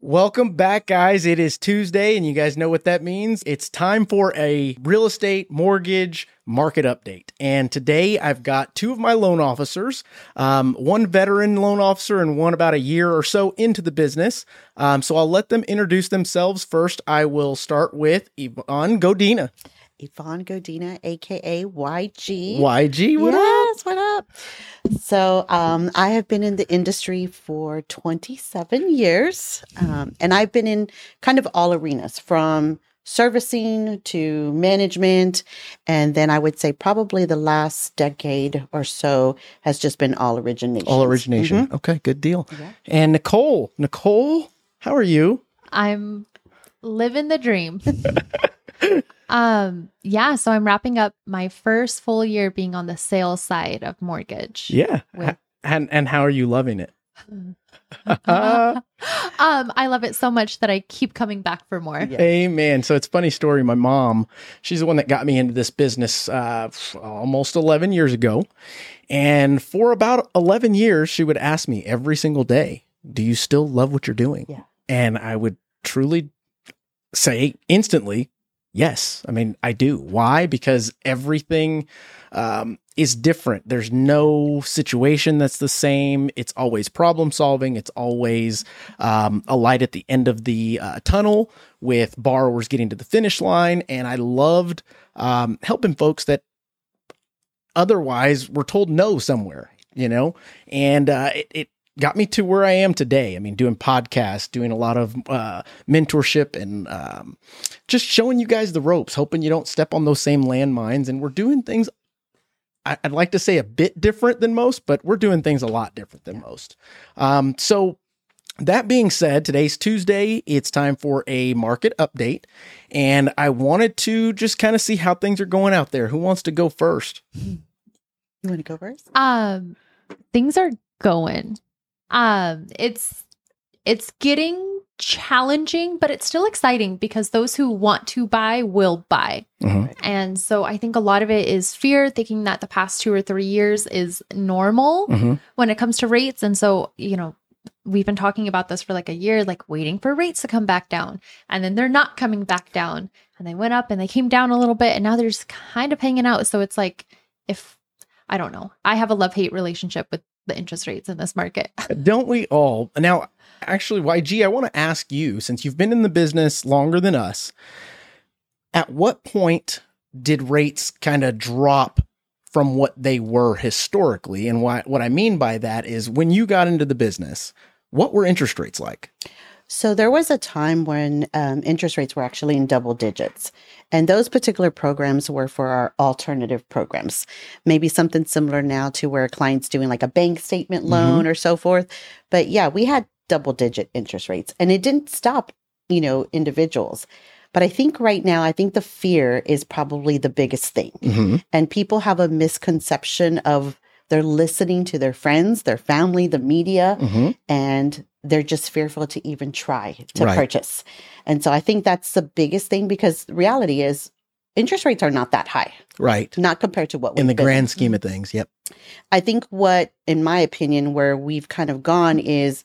Welcome back, guys. It is Tuesday, and you guys know what that means. It's time for a real estate mortgage market update. And today I've got two of my loan officers, um, one veteran loan officer and one about a year or so into the business. Um, so I'll let them introduce themselves first. I will start with Yvonne Godina. Yvonne Godina, aka YG. YG, what yes, up? what up? So, um, I have been in the industry for 27 years, um, and I've been in kind of all arenas from servicing to management. And then I would say probably the last decade or so has just been all origination. All origination. Mm-hmm. Okay, good deal. Yeah. And Nicole, Nicole, how are you? I'm living the dream. um, yeah, so I'm wrapping up my first full year being on the sales side of mortgage. Yeah. With- And and how are you loving it? um, I love it so much that I keep coming back for more. Yeah. Amen. So it's a funny story. My mom, she's the one that got me into this business uh, almost 11 years ago. And for about 11 years, she would ask me every single day, Do you still love what you're doing? Yeah. And I would truly say instantly, Yes. I mean, I do. Why? Because everything um, is different. There's no situation that's the same. It's always problem solving. It's always um, a light at the end of the uh, tunnel with borrowers getting to the finish line. And I loved um, helping folks that otherwise were told no somewhere, you know? And uh, it, it got me to where I am today. I mean, doing podcasts, doing a lot of uh, mentorship and um, just showing you guys the ropes, hoping you don't step on those same landmines. And we're doing things, I- I'd like to say a bit different than most, but we're doing things a lot different than most. Um, so, that being said, today's Tuesday. It's time for a market update. And I wanted to just kind of see how things are going out there. Who wants to go first? You want to go first? Um, things are going. Um, it's it's getting challenging, but it's still exciting because those who want to buy will buy. Mhm. And so I think a lot of it is fear, thinking that the past two or three years is normal Mhm. when it comes to rates. And so, you know, we've been talking about this for like a year, like waiting for rates to come back down. And then they're not coming back down. And they went up and they came down a little bit. And now they're just kind of hanging out. So it's like, if I don't know, I have a love hate relationship with the interest rates in this market. Don't we all? Now, actually, YG, I want to ask you since you've been in the business longer than us, at what point did rates kind of drop from what they were historically? And why, what I mean by that is when you got into the business, what were interest rates like? So there was a time when um, interest rates were actually in double digits. And those particular programs were for our alternative programs. Maybe something similar now to where a client's doing like a bank statement loan or so forth. But yeah, we had double digit interest rates and it didn't stop, you know, individuals. But I think right now, I think the fear is probably the biggest thing. Mm-hmm. And people have a misconception of they're listening to their friends, their family, the media, Mm-hmm. and they're just fearful to even try to Right. purchase. And so I think that's the biggest thing because reality is interest rates are not that high, Right. not compared to what In the been grand scheme of things. Yep. I think what, in my opinion, where we've kind of gone is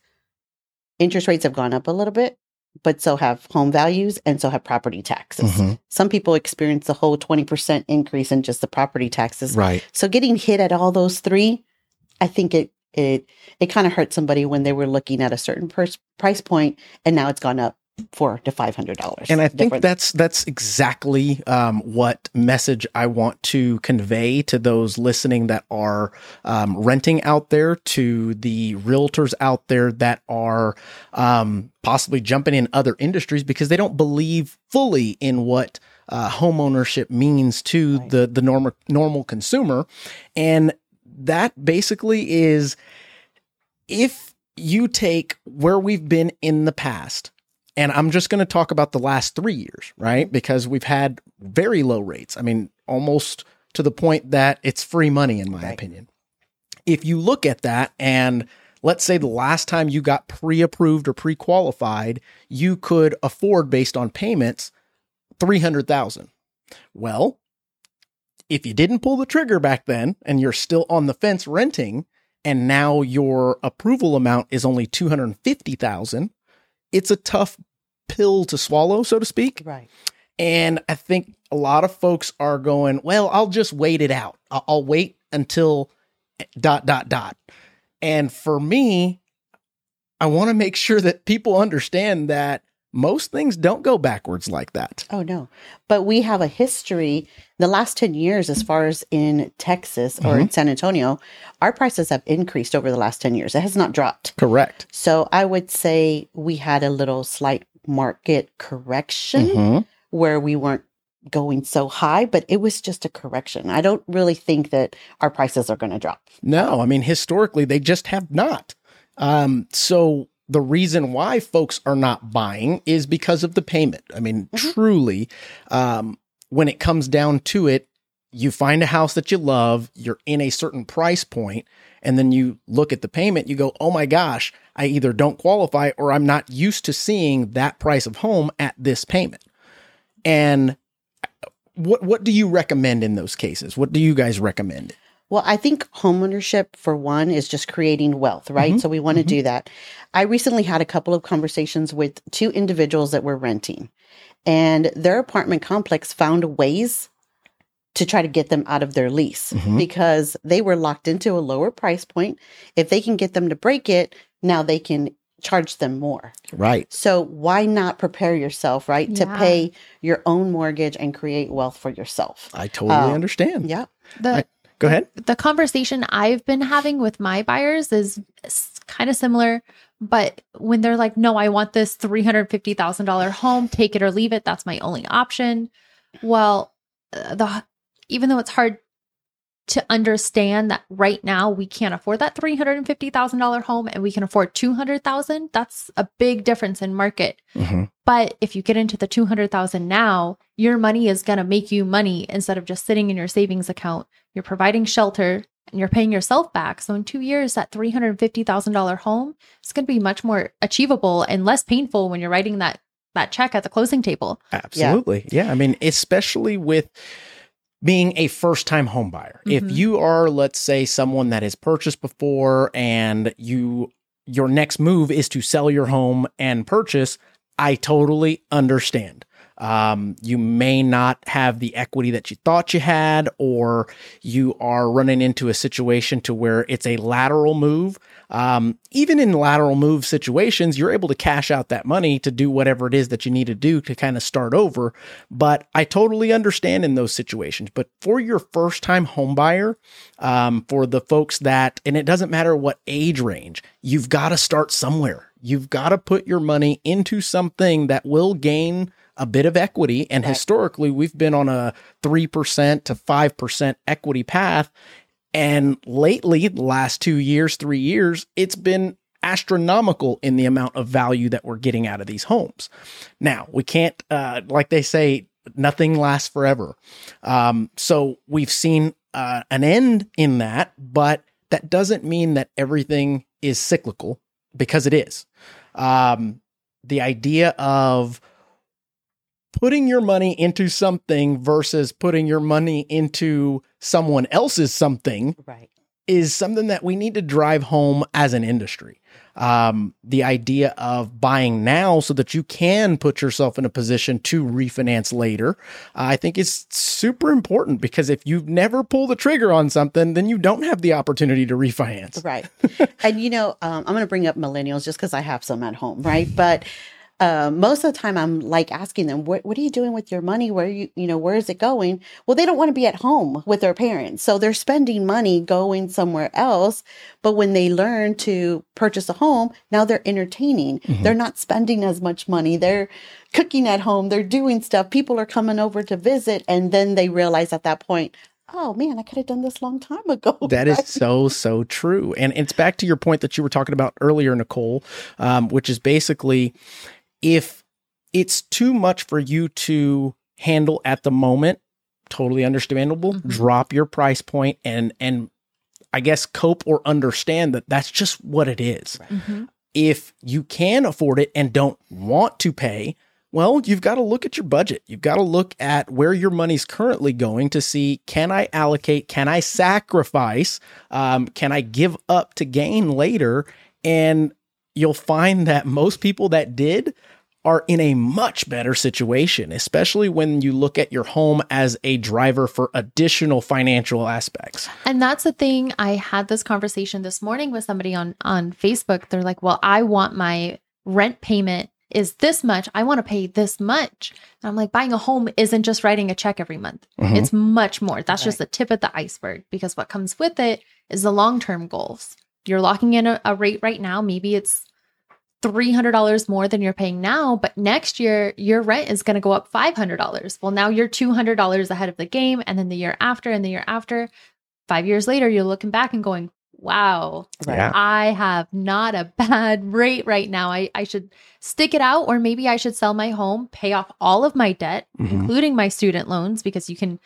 interest rates have gone up a little bit, but so have home values and so have property taxes. Mhm. Some people experience the whole 20% increase in just the property taxes. Right. So getting hit at all those three, I think it it it kind of hurt somebody when they were looking at a certain pers- price point and now it's gone up four to five hundred dollars. And I think that's that's exactly um, what message I want to convey to those listening that are um, renting out there, to the realtors out there that are um, possibly jumping in other industries because they don't believe fully in what uh, home ownership means to Right. the the normal normal consumer, and that basically is if you take where we've been in the past and I'm just going to talk about the last three years, right? Because we've had very low rates. I mean, almost to the point that it's free money, in my Right. opinion. If you look at that and let's say the last time you got pre approved or pre qualified, you could afford based on payments 300,000. Well, if you didn't pull the trigger back then and you're still on the fence renting and now your approval amount is only 250,000, it's a tough pill to swallow, so to speak. Right. And I think a lot of folks are going, well, I'll just wait it out. I'll, I'll wait until dot, dot, dot. And for me, I want to make sure that people understand that most things don't go backwards like that. Oh no. But we have a history the last 10 years as far as in Texas or in San Antonio, our prices have increased over the last 10 years. It has not dropped. Correct. So I would say we had a little slight market correction Mhm. where we weren't going so high, but it was just a correction. I don't really think that our prices are going to drop. No, I mean, historically, they just have not. Um, so the reason why folks are not buying is because of the payment. I mean, truly, um, when it comes down to it, you find a house that you love, you're in a certain price point, and then you look at the payment, you go, oh my gosh, I either don't qualify or I'm not used to seeing that price of home at this payment. And what what do you recommend in those cases? What do you guys recommend? Well, I think homeownership, for one, is just creating wealth, right? Mhm, So we want to do that. I recently had a couple of conversations with two individuals that were renting, and their apartment complex found ways to try to get them out of their lease Mhm. because they were locked into a lower price point. If they can get them to break it, now they can charge them more. Right. So why not prepare yourself, right, to pay your own mortgage and create wealth for yourself? I totally Uh, understand. Yeah. The I- Go ahead. the conversation I've been having with my buyers is kind of similar, but when they're like, "No, I want this three hundred fifty thousand dollar home, take it or leave it. That's my only option." Well, uh, the even though it's hard to understand that right now we can't afford that three hundred and fifty thousand dollar home, and we can afford two hundred thousand. That's a big difference in market. Mhm. But if you get into the 200,000 now, your money is going to make you money instead of just sitting in your savings account. You're providing shelter and you're paying yourself back. So in 2 years that $350,000 home is going to be much more achievable and less painful when you're writing that that check at the closing table. Absolutely. Yeah. I mean, especially with being a first time home buyer. If Mhm. you are, let's say, someone that has purchased before and you your next move is to sell your home and purchase, I totally understand. Um, you may not have the equity that you thought you had, or you are running into a situation to where it's a lateral move. Um, even in lateral move situations, you're able to cash out that money to do whatever it is that you need to do to kind of start over. But I totally understand in those situations. But for your first time home buyer, um, for the folks that, and it doesn't matter what age range, you've got to start somewhere. You've got to put your money into something that will gain a bit of equity. And historically, we've been on a 3% to 5% equity path. And lately, the last two years, three years, it's been astronomical in the amount of value that we're getting out of these homes. Now, we can't, uh, like they say, nothing lasts forever. Um, so we've seen uh, an end in that, but that doesn't mean that everything is cyclical because it is. Um, the idea of putting your money into something versus putting your money into someone else's something Right. is something that we need to drive home as an industry. Um, the idea of buying now so that you can put yourself in a position to refinance later, I think is super important because if you've never pulled the trigger on something, then you don't have the opportunity to refinance. Right. and you know, um, I'm going to bring up millennials just because I have some at home, right? But uh, most of the time, I'm like asking them, "What what are you doing with your money? Where you you know where is it going?" Well, they don't want to be at home with their parents, so they're spending money going somewhere else. But when they learn to purchase a home, now they're entertaining. They're not spending as much money. They're cooking at home. They're doing stuff. People are coming over to visit, and then they realize at that point. Oh man, I could have done this long time ago. That is so, so true. And it's back to your point that you were talking about earlier, Nicole, um, which is basically if it's too much for you to handle at the moment, totally understandable. Mhm. Drop your price point and, and I guess cope or understand that that's just what it is. Mhm. If you can afford it and don't want to pay, well, you've got to look at your budget. You've got to look at where your money's currently going to see can I allocate, can I sacrifice, um, can I give up to gain later? And you'll find that most people that did are in a much better situation, especially when you look at your home as a driver for additional financial aspects. And that's the thing. I had this conversation this morning with somebody on on Facebook. They're like, "Well, I want my rent payment is this much. I want to pay this much." And I'm like, "Buying a home isn't just writing a check every month. Mhm. It's much more. That's Right. just the tip of the iceberg because what comes with it is the long-term goals. You're locking in a, a rate right now, maybe it's $300 more than you're paying now, but next year your rent is going to go up $500. Well, now you're $200 ahead of the game. And then the year after and the year after, five years later, you're looking back and going, wow, Yeah. I have not a bad rate right now. I, I should stick it out, or maybe I should sell my home, pay off all of my debt, Mhm. including my student loans, because you can.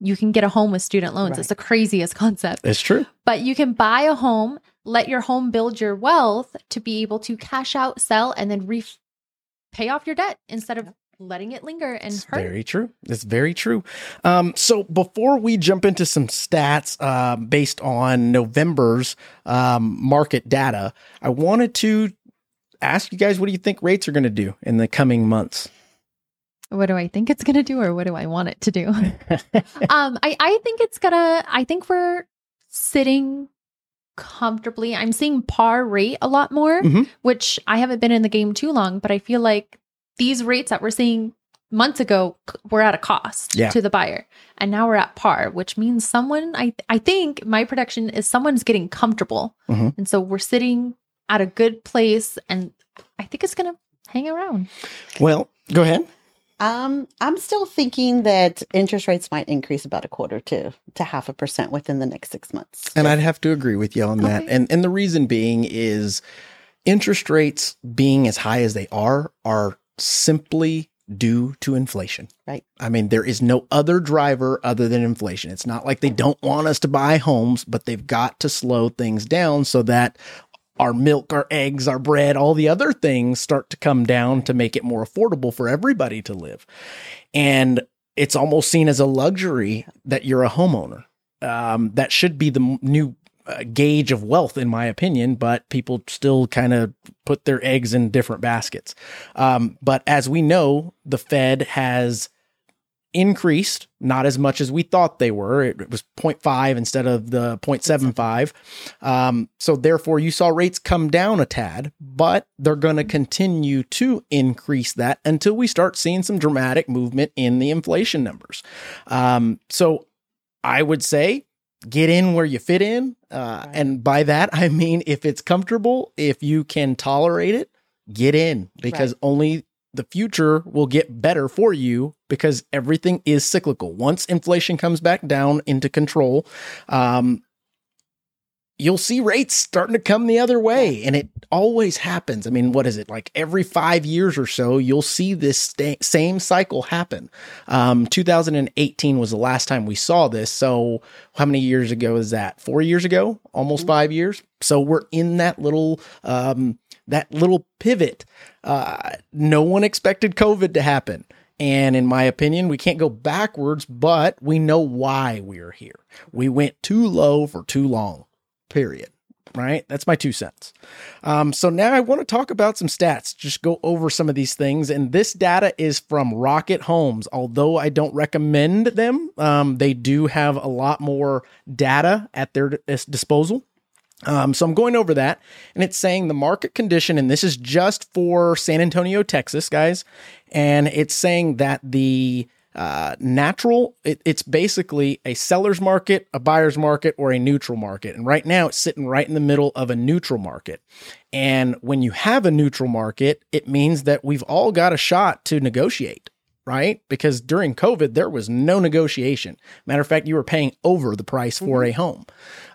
You can get a home with student loans. Right. It's the craziest concept It's true. but you can buy a home, let your home build your wealth to be able to cash out, sell, and then re- pay off your debt instead of letting it linger and It's hurt. very true. It's very true. Um, so before we jump into some stats um, based on November's um, market data, I wanted to ask you guys what do you think rates are going to do in the coming months? What do I think it's gonna do, or what do I want it to do? um, I I think it's gonna. I think we're sitting comfortably. I'm seeing par rate a lot more, Mhm. which I haven't been in the game too long, but I feel like these rates that we're seeing months ago were at a cost Yeah. to the buyer, and now we're at par, which means someone. I I think my prediction is someone's getting comfortable, Mhm. and so we're sitting at a good place, and I think it's gonna hang around. Well, go ahead. Um, I'm still thinking that interest rates might increase about a quarter to to half a percent within the next six months. And I'd have to agree with you on that. Okay. And and the reason being is interest rates being as high as they are are simply due to inflation. Right. I mean, there is no other driver other than inflation. It's not like they don't want us to buy homes, but they've got to slow things down so that our milk, our eggs, our bread, all the other things start to come down to make it more affordable for everybody to live. And it's almost seen as a luxury that you're a homeowner. Um, that should be the new uh, gauge of wealth, in my opinion, but people still kind of put their eggs in different baskets. Um, but as we know, the Fed has increased, not as much as we thought they were. It, was 0.5 instead of the 0.75. Um, so therefore, you saw rates come down a tad, but they're going to continue to increase that until we start seeing some dramatic movement in the inflation numbers. Um, so I would say get in where you fit in. Uh, Right. And by that, I mean, if it's comfortable, if you can tolerate it, get in because Right. only the future will get better for you because everything is cyclical. Once inflation comes back down into control, um, you'll see rates starting to come the other way. And it always happens. I mean, what is it? Like every five years or so, you'll see this sta- same cycle happen. Um, 2018 was the last time we saw this. So, how many years ago is that? Four years ago? Almost five years. So, we're in that little, um, that little pivot. Uh, no one expected COVID to happen. And in my opinion, we can't go backwards, but we know why we're here. We went too low for too long, period. Right? That's my two cents. Um, so now I want to talk about some stats, just go over some of these things. And this data is from Rocket Homes. Although I don't recommend them, um, they do have a lot more data at their disposal. Um, so I'm going over that, and it's saying the market condition, and this is just for San Antonio, Texas, guys, and it's saying that the uh, natural, it, it's basically a seller's market, a buyer's market, or a neutral market. And right now, it's sitting right in the middle of a neutral market. And when you have a neutral market, it means that we've all got a shot to negotiate right? Because during COVID, there was no negotiation. Matter of fact, you were paying over the price for a home.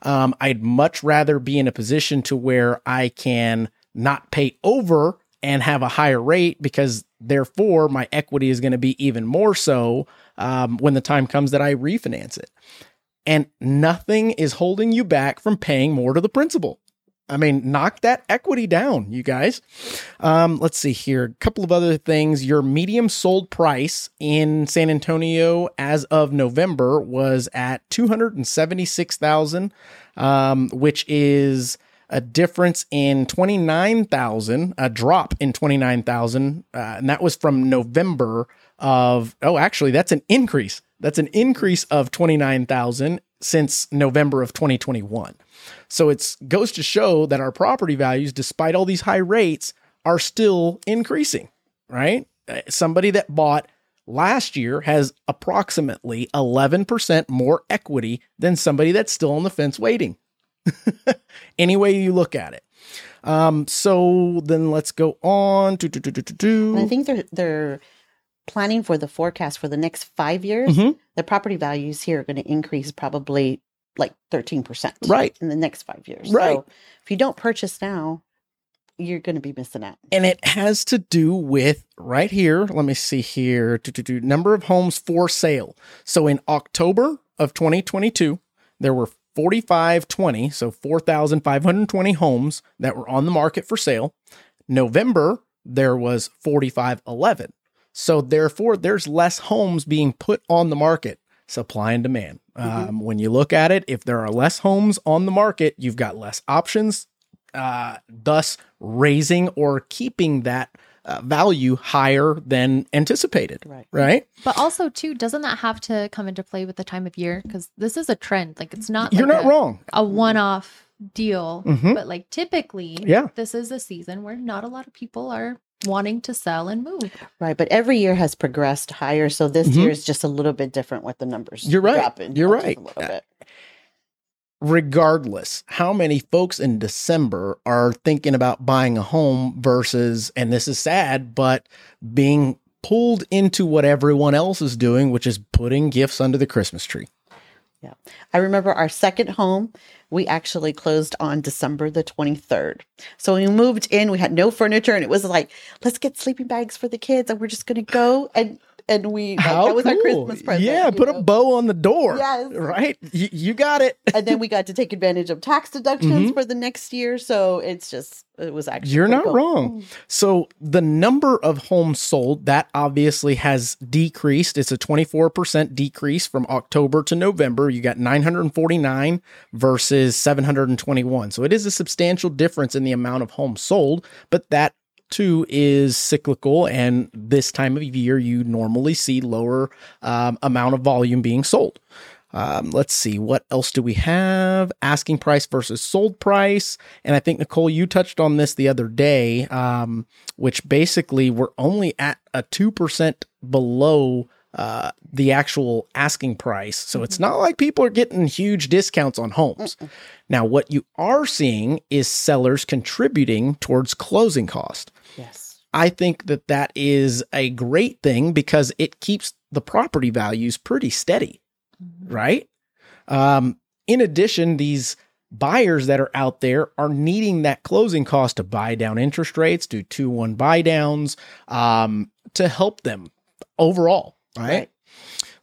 Um, I'd much rather be in a position to where I can not pay over and have a higher rate because therefore my equity is going to be even more so um, when the time comes that I refinance it. And nothing is holding you back from paying more to the principal. I mean, knock that equity down, you guys. Um, let's see here. A couple of other things. Your medium sold price in San Antonio as of November was at two hundred and seventy six thousand, um, which is a difference in 29,000, a drop in 29,000. Uh, and that was from November of, oh, actually, that's an increase. That's an increase of 29,000 since November of 2021. So it goes to show that our property values, despite all these high rates, are still increasing, right? Uh, Somebody that bought last year has approximately 11% more equity than somebody that's still on the fence waiting. Any way you look at it. Um, so then let's go on to, to, to. I think they're they're planning for the forecast for the next five years. Mhm. The property values here are going to increase probably like thirteen percent, Right. in the next five years. Right. So if you don't purchase now, you're going to be missing out. and it has to do with right here. Let me see here. Do, number of homes for sale. So in October of 2022, there were 4520, so 4,520 homes that were on the market for sale. November, there was 4511. So therefore, there's less homes being put on the market. Supply and demand. Um, when you look at it, if there are less homes on the market, you've got less options, uh, thus raising or keeping that uh, value higher than anticipated. Right. Right. But also, too, doesn't that have to come into play with the time of year? Because this is a trend. Like, it's not. You're like not a, wrong. A one-off deal, Mhm. but like typically, Yeah. this is a season where not a lot of people are wanting to sell and move. Right. But every year has progressed higher. So this Mhm. year is just a little bit different with the numbers. You're right. dropping You're right. A little bit. regardless how many folks in December are thinking about buying a home versus, and this is sad, but being pulled into what everyone else is doing, which is putting gifts under the Christmas tree. I remember our second home, we actually closed on December the 23rd. So we moved in, we had no furniture and it was like, let's get sleeping bags for the kids and we're just going to go. And, and we, like, that was our Christmas present. Yeah, put know? a bow on the door. Yes. Right? You, you got it. and then we got to take advantage of tax deductions Mhm. for the next year. So it's just, it was actually. You're not cool. wrong. So the number of homes sold that obviously has decreased. It's a 24% decrease from October to November. You got 949 versus 721. So it is a substantial difference in the amount of homes sold, but that too is cyclical and this time of year you normally see lower um, amount of volume being sold um, let's see, what else do we have? Asking price versus sold price. And I think, Nicole, you touched on this the other day, um, which basically we're only at a 2% below uh, the actual asking price. So it's not like people are getting huge discounts on homes. Now, what you are seeing is sellers contributing towards closing cost. Yes. I think that that is a great thing because it keeps the property values pretty steady right? Um, in addition, these buyers that are out there are needing that closing cost to buy down interest rates, do two one buy downs, um, to help them overall, right? Right.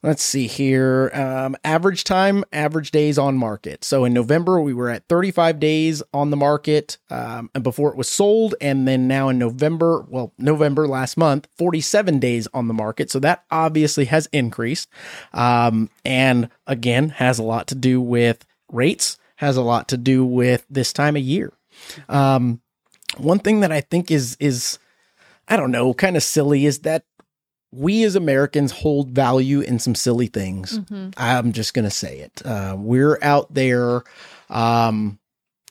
Let's see here. Um, average time, average days on market. So in November, we were at 35 days on the market um, and before it was sold. And then now in November, well, November last month, 47 days on the market. So that obviously has increased. Um, and again, has a lot to do with rates, has a lot to do with this time of year. Um, one thing that I think is, is, I don't know, kind of silly is that we as Americans hold value in some silly things. Mhm. I'm just going to say it. Uh, we're out there. Um,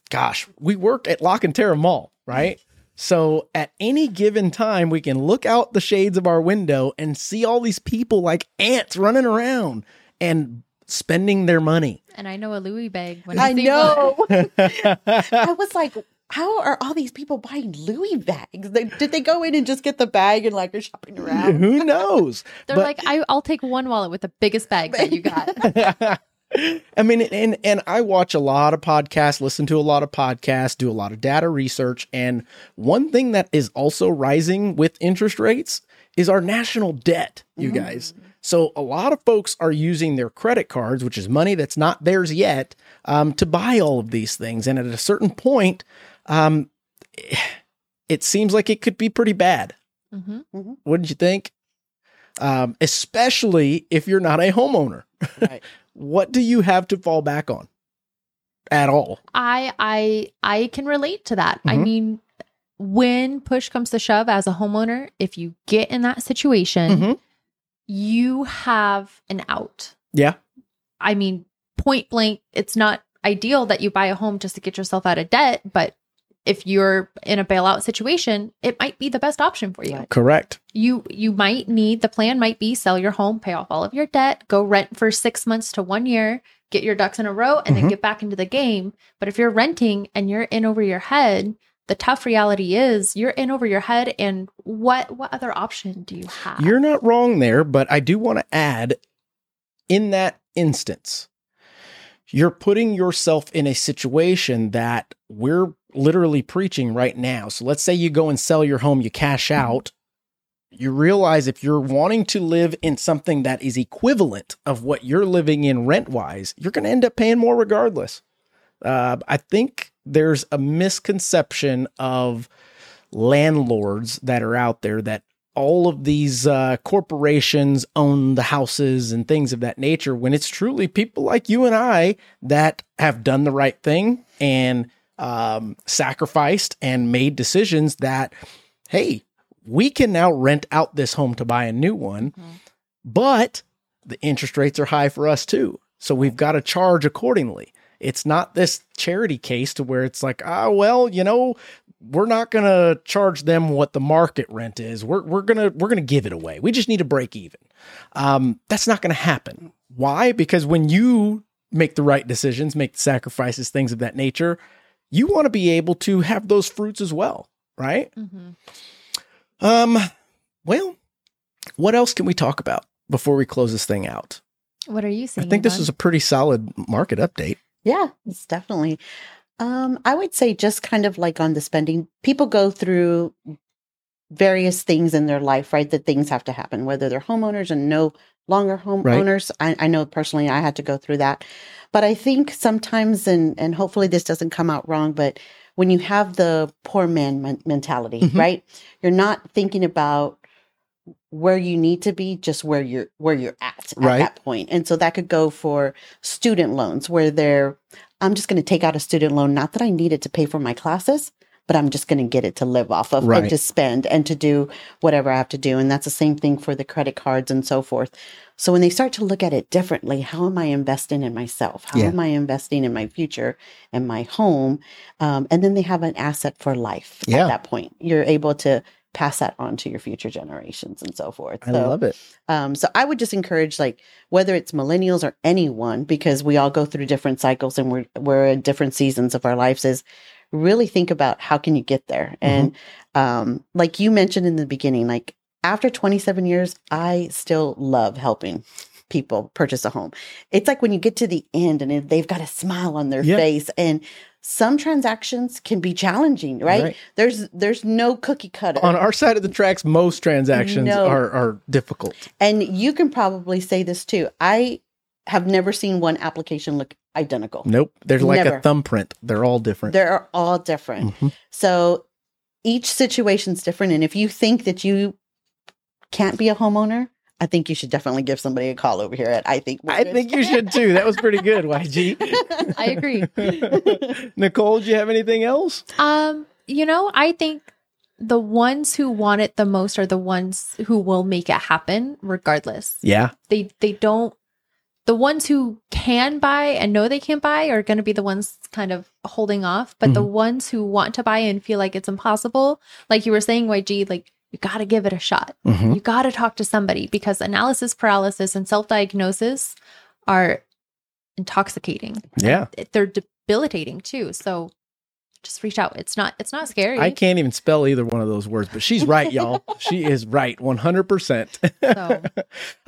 gosh, we work at La Cantera Mall, right? So at any given time, we can look out the shades of our window and see all these people like ants running around and spending their money. And I know a Louis bag when I see know. I was like, how are all these people buying Louis bags? They, did they go in and just get the bag and like are shopping around? Who knows? They're But- like, I, I'll take one wallet with the biggest bag that you got. I mean, and and I watch a lot of podcasts, listen to a lot of podcasts, do a lot of data research, and one thing that is also rising with interest rates is our national debt, you guys. So a lot of folks are using their credit cards, which is money that's not theirs yet, um, to buy all of these things, and at a certain point, um, it seems like it could be pretty bad. hmm Wouldn't you think? Um, especially if you're not a homeowner Right. what do you have to fall back on? at all. I I I can relate to that. I Mhm. mean, when push comes to shove as a homeowner, if you get in that situation, Mhm. you have an out. Yeah. I mean, point blank, it's not ideal that you buy a home just to get yourself out of debt, but if you're in a bailout situation, it might be the best option for you. Right. Correct. You you might need the plan might be sell your home, pay off all of your debt, go rent for 6 months to 1 year, get your ducks in a row and then Mhm. get back into the game. But if you're renting and you're in over your head, the tough reality is you're in over your head and what what other option do you have? You're not wrong there, but I do want to add in that instance, you're putting yourself in a situation that we're literally preaching right now. So let's say you go and sell your home, you cash out. You realize if you're wanting to live in something that is equivalent of what you're living in rent wise, you're going to end up paying more regardless. Uh, I think there's a misconception of landlords that are out there that all of these uh, corporations own the houses and things of that nature when it's truly people like you and I that have done the right thing and um, sacrificed and made decisions that, hey, we can now rent out this home to buy a new one, but the interest rates are high for us too. So we've got to charge accordingly. It's not this charity case to where it's like, ah, well, you know, we're not going to charge them what the market rent is. We're we're going to we're going to give it away. We just need to break even. Um, that's not going to happen. Why? Because when you make the right decisions, make the sacrifices, things of that nature, you want to be able to have those fruits as well, right? Mhm. Um, well, what else can we talk about before we close this thing out? What are you I think this Yvonne? is a pretty solid market update. Yeah, it's definitely. Um, I would say just kind of like on the spending, people go through various things in their life, right? That things have to happen, whether they're homeowners and no longer homeowners. I, I know personally I had to go through that. But I think sometimes, and and hopefully this doesn't come out wrong, but when you have the poor man men- mentality, Mhm. right? You're not thinking about where you need to be, just where you're where you're at at Right. that point. And so that could go for student loans where they're I'm just going to take out a student loan, not that I need it to pay for my classes, but I'm just going to get it to live off of Right. and to spend and to do whatever I have to do. And that's the same thing for the credit cards and so forth. So when they start to look at it differently, how am I investing in myself? How Yeah. am I investing in my future and my home? Um, and then they have an asset for life Yeah. at that point. You're able to pass that on to your future generations and so forth. I so, love it. um, so I would just encourage like whether it's millennials or anyone, because we all go through different cycles and we're we're in different seasons of our lives, is really think about how can you get there. And um, like you mentioned in the beginning, like after 27 years, I still love helping people purchase a home. It's like when you get to the end and they've got a smile on their Yeah. face and some transactions can be challenging, right? Right. There's there's no cookie cutter. On our side of the tracks, most transactions No. are, are difficult. And you can probably say this too. I have never seen one application look identical. Nope. They're like Never. a thumbprint. They're all different. They're all different. Mhm. So each situation's different. And if you think that you can't be a homeowner, I think you should definitely give somebody a call over here at I think I think you should too. That was pretty good, YG. I agree. Nicole, do you have anything else? Um, you know, I think the ones who want it the most are the ones who will make it happen regardless. Yeah. They they don't the ones who can buy and know they can buy are going to be the ones kind of holding off, but the ones who want to buy and feel like it's impossible, like you were saying YG, like you got to give it a shot. Mhm. You got to talk to somebody because analysis paralysis and self-diagnosis are intoxicating. Yeah. They're debilitating too. So just reach out. It's not it's not scary. I can't even spell either one of those words, but she's right, y'all. she is right, 100%. So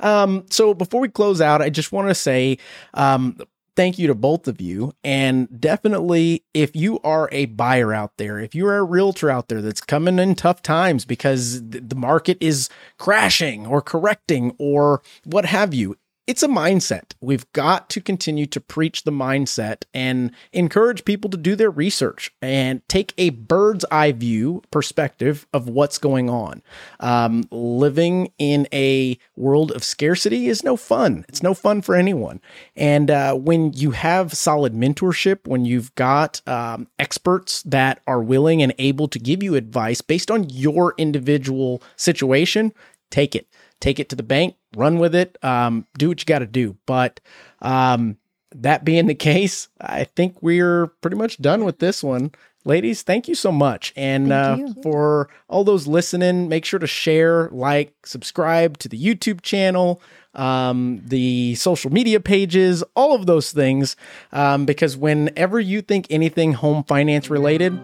um, so before we close out, I just want to say um, thank you to both of you. And definitely, if you are a buyer out there, if you are a realtor out there that's coming in tough times because the market is crashing or correcting or what have you, it's a mindset. We've got to continue to preach the mindset and encourage people to do their research and take a bird's eye view perspective of what's going on. Um, living in a world of scarcity is no fun. It's no fun for anyone. And uh, when you have solid mentorship, when you've got um, experts that are willing and able to give you advice based on your individual situation, take it take it to the bank, run with it, um, do what you got to do. But um, that being the case, I think we're pretty much done with this one. Ladies, thank you so much. And uh, for all those listening, make sure to share, like, subscribe to the YouTube channel, um, the social media pages, all of those things. Um, because whenever you think anything home finance related,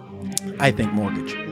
I think mortgage.